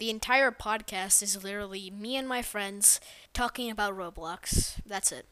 The entire podcast is literally me and my friends talking about Roblox. That's it.